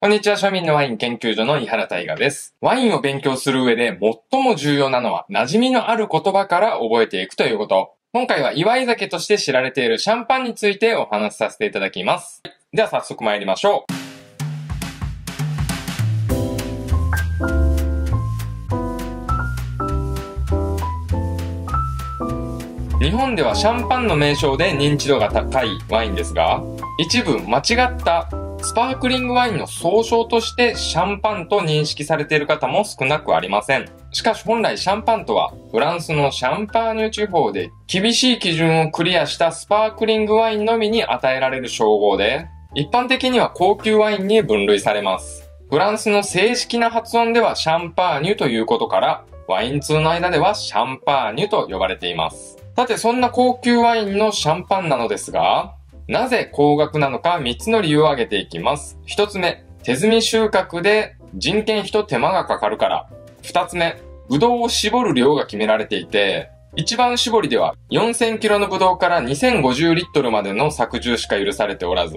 こんにちは、庶民のワイン研究所の井原大我です。ワインを勉強する上で最も重要なのは、馴染みのある言葉から覚えていくということ。今回は祝い酒として知られているシャンパンについてお話しさせていただきます。では早速参りましょう。日本ではシャンパンの名称で認知度が高いワインですが、一部間違ったスパークリングワインの総称としてシャンパンと認識されている方も少なくありません。しかし本来シャンパンとはフランスのシャンパーニュ地方で厳しい基準をクリアしたスパークリングワインのみに与えられる称号で、一般的には高級ワインに分類されます。フランスの正式な発音ではシャンパーニュということから、ワイン通の間ではシャンパーニュと呼ばれています。さてそんな高級ワインのシャンパンなのですが、なぜ高額なのか3つの理由を挙げていきます。1つ目、手摘み収穫で人件費と手間がかかるから。2つ目、ブドウを絞る量が決められていて、一番搾りでは4000キロのブドウから2050リットルまでの搾汁しか許されておらず、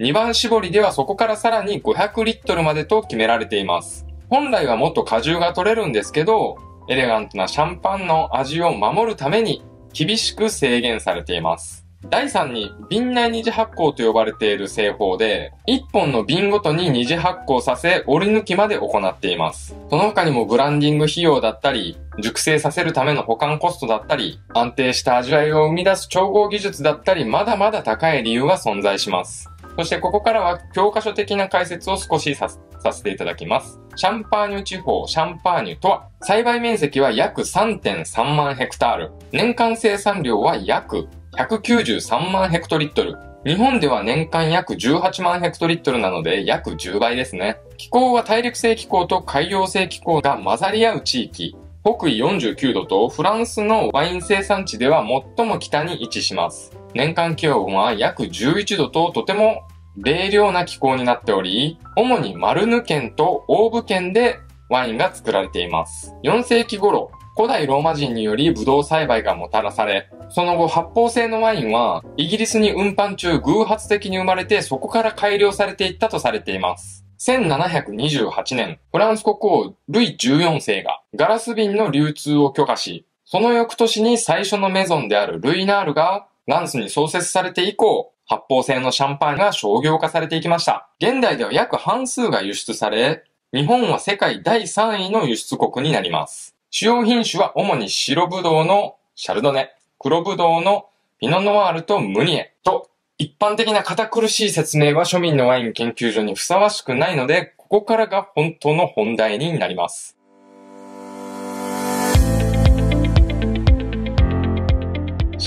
2番搾りではそこからさらに500リットルまでと決められています。本来はもっと果汁が取れるんですけど、エレガントなシャンパンの味を守るために厳しく制限されています。第3に、瓶内二次発酵と呼ばれている製法で、1本の瓶ごとに二次発酵させ、折り抜きまで行っています。その他にもブランディング費用だったり、熟成させるための保管コストだったり、安定した味わいを生み出す調合技術だったり、まだまだ高い理由が存在します。そしてここからは教科書的な解説を少しささせていただきます。シャンパーニュ地方、シャンパーニュとは、栽培面積は約3.3万ヘクタール、年間生産量は約193万ヘクトリットル。日本では年間約18万ヘクトリットルなので約10倍ですね。気候は大陸性気候と海洋性気候が混ざり合う地域。北緯49度とフランスのワイン生産地では最も北に位置します。年間気温は約11度ととても冷涼な気候になっており、主にマルヌ県とオーブ県でワインが作られています。4世紀頃、古代ローマ人によりブドウ栽培がもたらされ、その後発泡性のワインはイギリスに運搬中偶発的に生まれてそこから改良されていったとされています。1728年、フランス国王ルイ14世がガラス瓶の流通を許可し、その翌年に最初のメゾンであるルイナールがランスに創設されて以降、発泡性のシャンパンが商業化されていきました。現代では約半数が輸出され、日本は世界第3位の輸出国になります。主要品種は主に白ぶどうのシャルドネ、黒ぶどうのピノノワールとムニエと、一般的な堅苦しい説明は庶民のワイン研究所にふさわしくないので、ここからが本当の本題になります。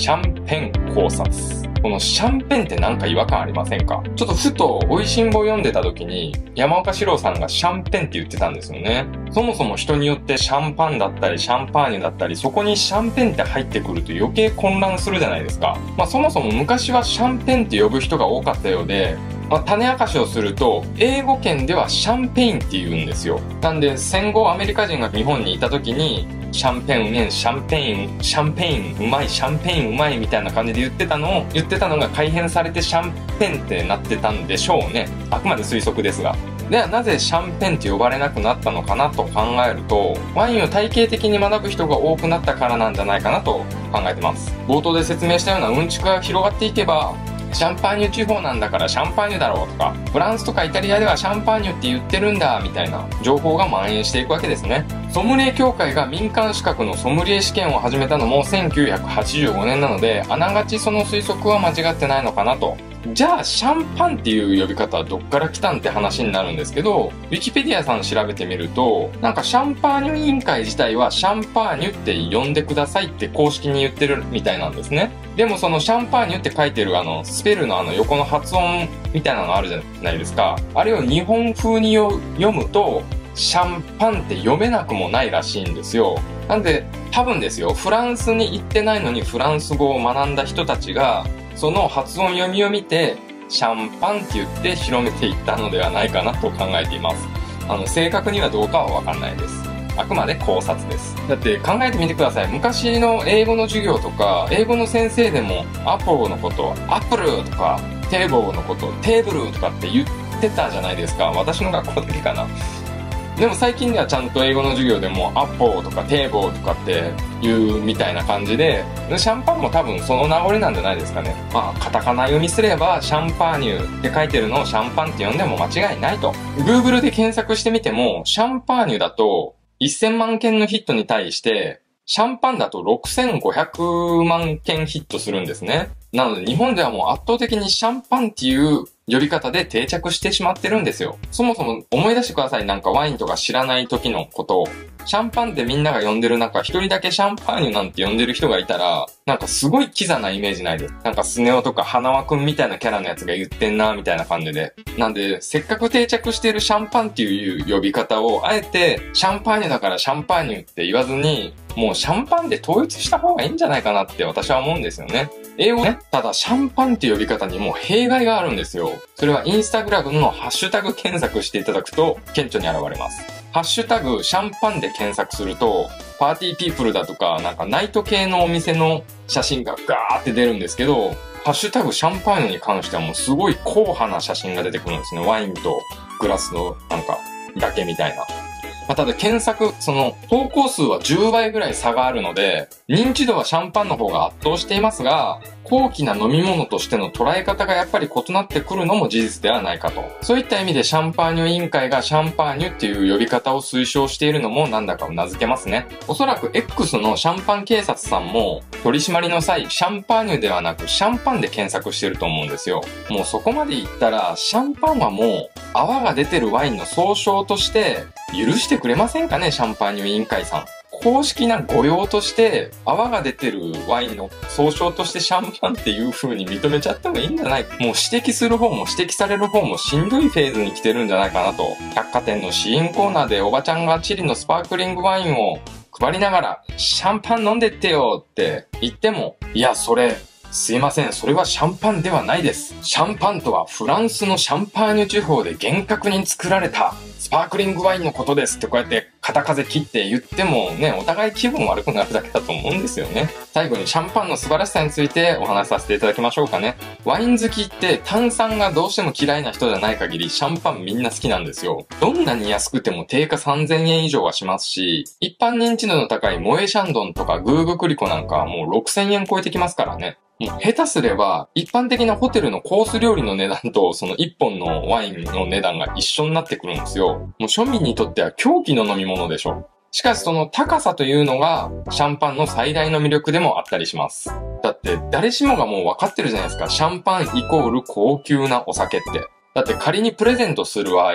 シャンペン考察。このシャンペンってなんか違和感ありませんか？ちょっとふと、美味しんぼ読んでた時に、山岡史郎さんがシャンペンって言ってたんですよね。そもそも人によってシャンパンだったり、シャンパーニュだったり、そこにシャンペンって入ってくると余計混乱するじゃないですか。まあそもそも昔はシャンペンって呼ぶ人が多かったようで、まあ、種明かしをすると、英語圏では champagne って言うんですよ。なんで戦後アメリカ人が日本にいた時に、シャンペンうめん、 champagne、champagne うまい、 champagne うまいみたいな感じで言ってたのを、言ってたのが改変されてシャンペンってなってたんでしょうね。あくまで推測ですが。ではなぜシャンペンって呼ばれなくなったのかなと考えると、ワインを体系的に学ぶ人が多くなったからなんじゃないかなと考えてます。冒頭で説明したようなうんちくが広がっていけば、シャンパーニュ地方なんだからシャンパーニュだろうとか、フランスとかイタリアではシャンパーニュって言ってるんだみたいな情報が蔓延していくわけですね。ソムリエ協会が民間資格のソムリエ試験を始めたのも1985年なので、あながちその推測は間違ってないのかなと。じゃあ、シャンパンっていう呼び方はどっから来たんって話になるんですけど、ウィキペディアさん調べてみると、なんかシャンパーニュ委員会自体はシャンパーニュって呼んでくださいって公式に言ってるみたいなんですね。でもそのシャンパーニュって書いてるあの、スペルのあの横の発音みたいなのあるじゃないですか。あれを日本風に読むと、シャンパンって読めなくもないらしいんですよ。なんで、多分ですよ、フランスに行ってないのにフランス語を学んだ人たちが、その発音読みを見て、シャンパンって言って広めていったのではないかなと考えています。あの、正確にはどうかはわかんないです。あくまで考察です。だって考えてみてください。昔の英語の授業とか、英語の先生でもアポロのことアップルとかテーブルのことテーブルとかって言ってたじゃないですか。私の学校だけかな。でも最近ではちゃんと英語の授業でもアッポーとかテーボーとかって言うみたいな感じで、シャンパンも多分その名残なんじゃないですかね。まあ、カタカナ読みすればシャンパーニュって書いてるのをシャンパンって呼んでも間違いないと。Google で検索してみても、シャンパーニュだと1000万件のヒットに対して、シャンパンだと6500万件ヒットするんですね。なので日本ではもう圧倒的にシャンパンっていう呼び方で定着してしまってるんですよ。そもそも思い出してください。なんかワインとか知らない時のことを。シャンパンってみんなが呼んでる中、一人だけシャンパーニュなんて呼んでる人がいたら、なんかすごいキザなイメージないです。なんかスネ夫とか花輪くんみたいなキャラのやつが言ってんな、みたいな感じで。なんで、せっかく定着してるシャンパンっていう呼び方を、あえて、シャンパーニュだからシャンパーニュって言わずに、もうシャンパンで統一した方がいいんじゃないかなって私は思うんですよね。英語ね、ただシャンパンって呼び方にも弊害があるんですよ。それはインスタグラムのハッシュタグ検索していただくと顕著に現れます。ハッシュタグシャンパンで検索すると、パーティーピープルだとか、なんかナイト系のお店の写真がガーって出るんですけど、ハッシュタグシャンパーニュに関してはもうすごい硬派な写真が出てくるんですね。ワインとグラスのなんか、だけみたいな。まあ、ただ検索、その投稿数は10倍ぐらい差があるので、認知度はシャンパンの方が圧倒していますが、高貴な飲み物としての捉え方がやっぱり異なってくるのも事実ではないかと。そういった意味でシャンパーニュ委員会がシャンパーニュっていう呼び方を推奨しているのもなんだか頷けますね。おそらく X のシャンパン警察さんも取り締まりの際、シャンパーニュではなくシャンパンで検索してると思うんですよ。もうそこまで言ったら、シャンパンはもう泡が出てるワインの総称として許してしてくれませんかね、シャンパーニュ委員会さん。公式な御用として、泡が出てるワインの総称としてシャンパンっていう風に認めちゃった方がいいんじゃないもう指摘する方も指摘される方もしんどいフェーズに来てるんじゃないかなと。百貨店の試飲コーナーでおばちゃんがチリのスパークリングワインを配りながら、シャンパン飲んでってよって言っても、いや、それ、すいません、それはシャンパンではないです。シャンパンとはフランスのシャンパーニュ地方で厳格に作られたスパークリングワインのことですってこうやって片風切って言ってもね、お互い気分悪くなるだけだと思うんですよね。最後にシャンパンの素晴らしさについてお話しさせていただきましょうかね。ワイン好きって炭酸がどうしても嫌いな人じゃない限りシャンパンみんな好きなんですよ。どんなに安くても定価3000円以上はしますし、一般認知度の高いモエシャンドンとかグーグクリコなんかはもう6000円超えてきますからね。もう下手すれば、一般的なホテルのコース料理の値段と、その一本のワインの値段が一緒になってくるんですよ。もう庶民にとっては狂気の飲み物でしょ。しかしその高さというのが、シャンパンの最大の魅力でもあったりします。だって誰しもがもう分かってるじゃないですか。シャンパンイコール高級なお酒って。だって仮にプレゼントする場合、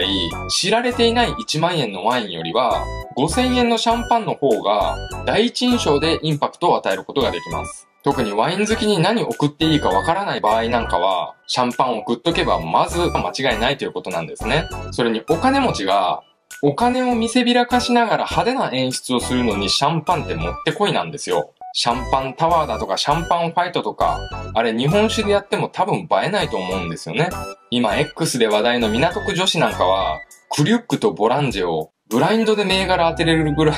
知られていない1万円のワインよりは、5000円のシャンパンの方が第一印象でインパクトを与えることができます。特にワイン好きに何送っていいかわからない場合なんかは、シャンパンを送っとけばまず間違いないということなんですね。それにお金持ちが、お金を見せびらかしながら派手な演出をするのにシャンパンってもってこいなんですよ。シャンパンタワーだとかシャンパンファイトとか、あれ日本酒でやっても多分映えないと思うんですよね。今 X で話題の港区女子なんかは、クリュックとボランジェをブラインドで銘柄当てれるぐらい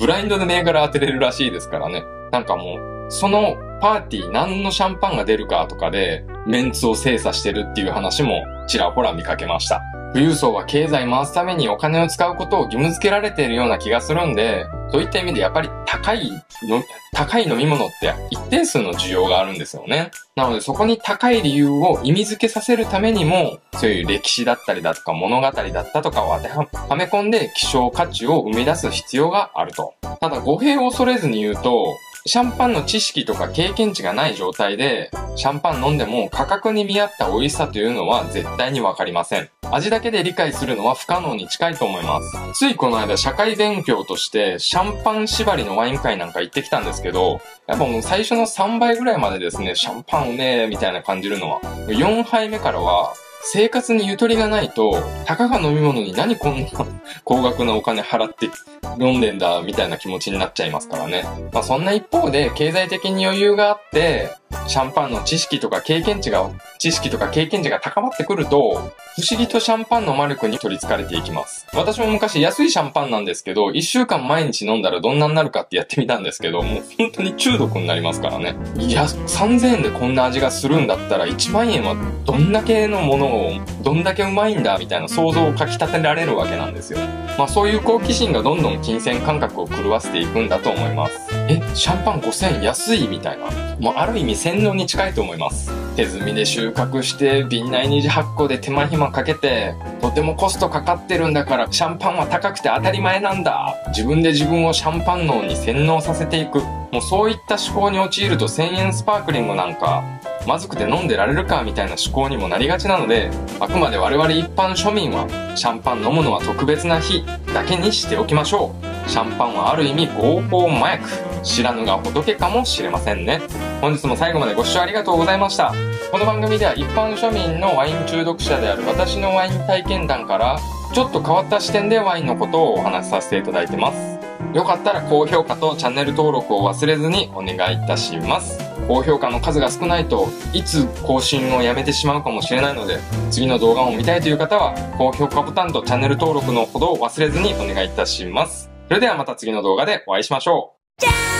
ブラインドで銘柄当てれるらしいですからね。なんかもう、そのパーティー何のシャンパンが出るかとかで、メンツを精査してるっていう話もちらほら見かけました。富裕層は経済回すためにお金を使うことを義務付けられているような気がするんで、そういった意味でやっぱり高いの、高い飲み物って一定数の需要があるんですよね。なのでそこに高い理由を意味付けさせるためにも、そういう歴史だったりだとか物語だったとかを当てはめ込んで希少価値を生み出す必要があると。ただ語弊を恐れずに言うと、シャンパンの知識とか経験値がない状態で、シャンパン飲んでも価格に見合った美味しさというのは絶対にわかりません。味だけで理解するのは不可能に近いと思います。ついこの間社会勉強としてシャンパン縛りのワイン会なんか行ってきたんですけど、やっぱもう最初の3倍ぐらいまでですね、シャンパンうめえみたいな感じるのは、4杯目からは生活にゆとりがないと、たかが飲み物に何こんな 高額なお金払って飲んでんだ、みたいな気持ちになっちゃいますからね。まあそんな一方で、経済的に余裕があって、シャンパンの知識とか経験値が、知識とか経験値が高まってくると、不思議とシャンパンの魔力に取り憑かれていきます。私も昔安いシャンパンなんですけど、一週間毎日飲んだらどんなになるかってやってみたんですけど、もう本当に中毒になりますからね。いや、3000円でこんな味がするんだったら1万円はどんだけのものを、どんだけうまいんだみたいな想像をかき立てられるわけなんですよ。まあそういう好奇心がどんどん金銭感覚を狂わせていくんだと思います。え、シャンパン5000円安いみたいな。もうある意味洗脳に近いと思います。手摘みで収穫して、瓶内二次発酵で手間暇かけて、とてもコストかかってるんだから、シャンパンは高くて当たり前なんだ。自分で自分をシャンパン脳に洗脳させていく。もうそういった思考に陥ると1000円スパークリングなんか、まずくて飲んでられるかみたいな思考にもなりがちなので、あくまで我々一般庶民は、シャンパン飲むのは特別な日だけにしておきましょう。シャンパンはある意味合法麻薬。知らぬが仏かもしれませんね。本日も最後までご視聴ありがとうございました。この番組では一般庶民のワイン中毒者である私のワイン体験談から、ちょっと変わった視点でワインのことをお話しさせていただいてます。よかったら高評価とチャンネル登録を忘れずにお願いいたします。高評価の数が少ないといつ更新をやめてしまうかもしれないので、次の動画を見たいという方は高評価ボタンとチャンネル登録のほどを忘れずにお願いいたします。それではまた次の動画でお会いしましょう。down.